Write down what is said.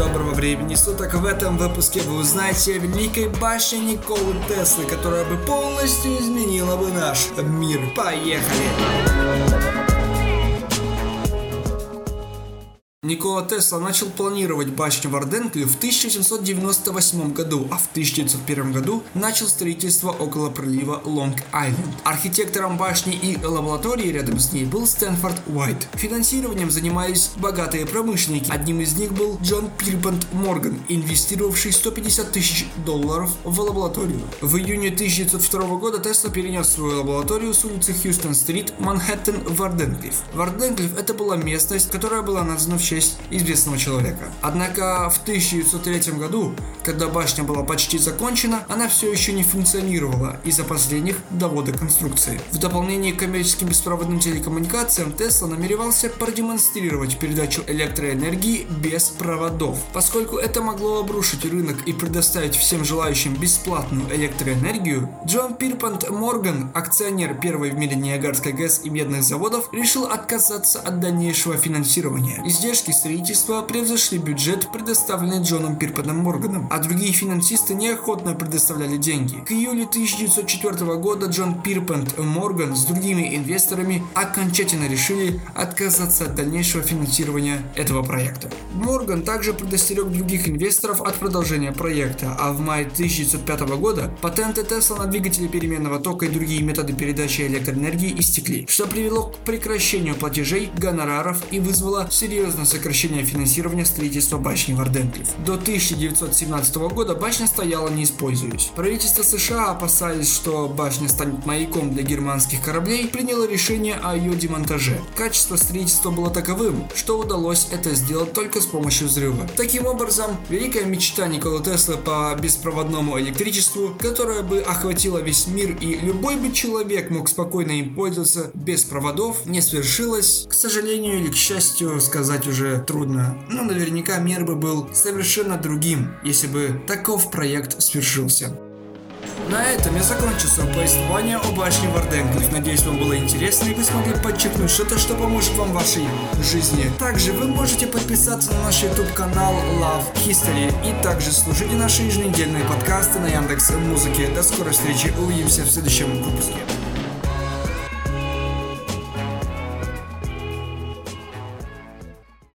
доброго времени суток. В этом выпуске вы узнаете о великой башне Николы Теслы, которая бы полностью изменила бы наш мир. Поехали! Никола Тесла начал планировать башню Ворденклиф в 1798 году, а в 1901 году начал строительство около пролива Лонг-Айленд. Архитектором башни и лаборатории рядом с ней был Стэнфорд Уайт. Финансированием занимались богатые промышленники. Одним из них был Джон Пирпонт Морган, инвестировавший 150 тысяч долларов в лабораторию. В июне 1902 года Тесла перенес свою лабораторию с улицы Хьюстон-стрит, Манхэттен в Ворденклифф. В Арденклифф это была местность, которая была названа в честь честь известного человека. Однако в 1903 году, когда башня была почти закончена, она все еще не функционировала из-за последних доводок конструкции. В дополнение к коммерческим беспроводным телекоммуникациям Тесла намеревался продемонстрировать передачу электроэнергии без проводов. Поскольку это могло обрушить рынок и предоставить всем желающим бесплатную электроэнергию, Джон Пирпант Морган, акционер первой в мире Ниагарской ГЭС и медных заводов, решил отказаться от дальнейшего финансирования. Издержки Издержки строительства превзошли бюджет, предоставленный Джоном Пирпаном Морганом, а другие финансисты неохотно предоставляли деньги. К июлю 1904 года Джон Пирпант Морган с другими инвесторами окончательно решили отказаться от дальнейшего финансирования этого проекта. Морган также предостерег других инвесторов от продолжения проекта, а в мае 1905 года патенты Тесла на двигатели переменного тока и другие методы передачи электроэнергии истекли, что привело к прекращению платежей, гонораров и вызвало серьезное сокращения финансирования строительства башни в Арденклифф. До 1917 года башня стояла не используясь. Правительство США, опасаясь, что башня станет маяком для германских кораблей, приняло решение о ее демонтаже. Качество строительства было таковым, что удалось это сделать только с помощью взрыва. Таким образом, великая мечта Никола Теслы по беспроводному электричеству, которая бы охватила весь мир и любой бы человек мог спокойно им пользоваться без проводов, не свершилась. К сожалению или к счастью, сказать уже уже трудно, но наверняка мир бы был совершенно другим, если бы таков проект свершился. На этом я закончу свое повествование о башне Варденглиф. Надеюсь, вам было интересно и вы смогли подчеркнуть что-то, что поможет вам в вашей жизни. Также вы можете подписаться на наш YouTube канал Love History и также слушайте наши еженедельные подкасты на Яндекс Музыке. До скорой встречи, увидимся в следующем выпуске.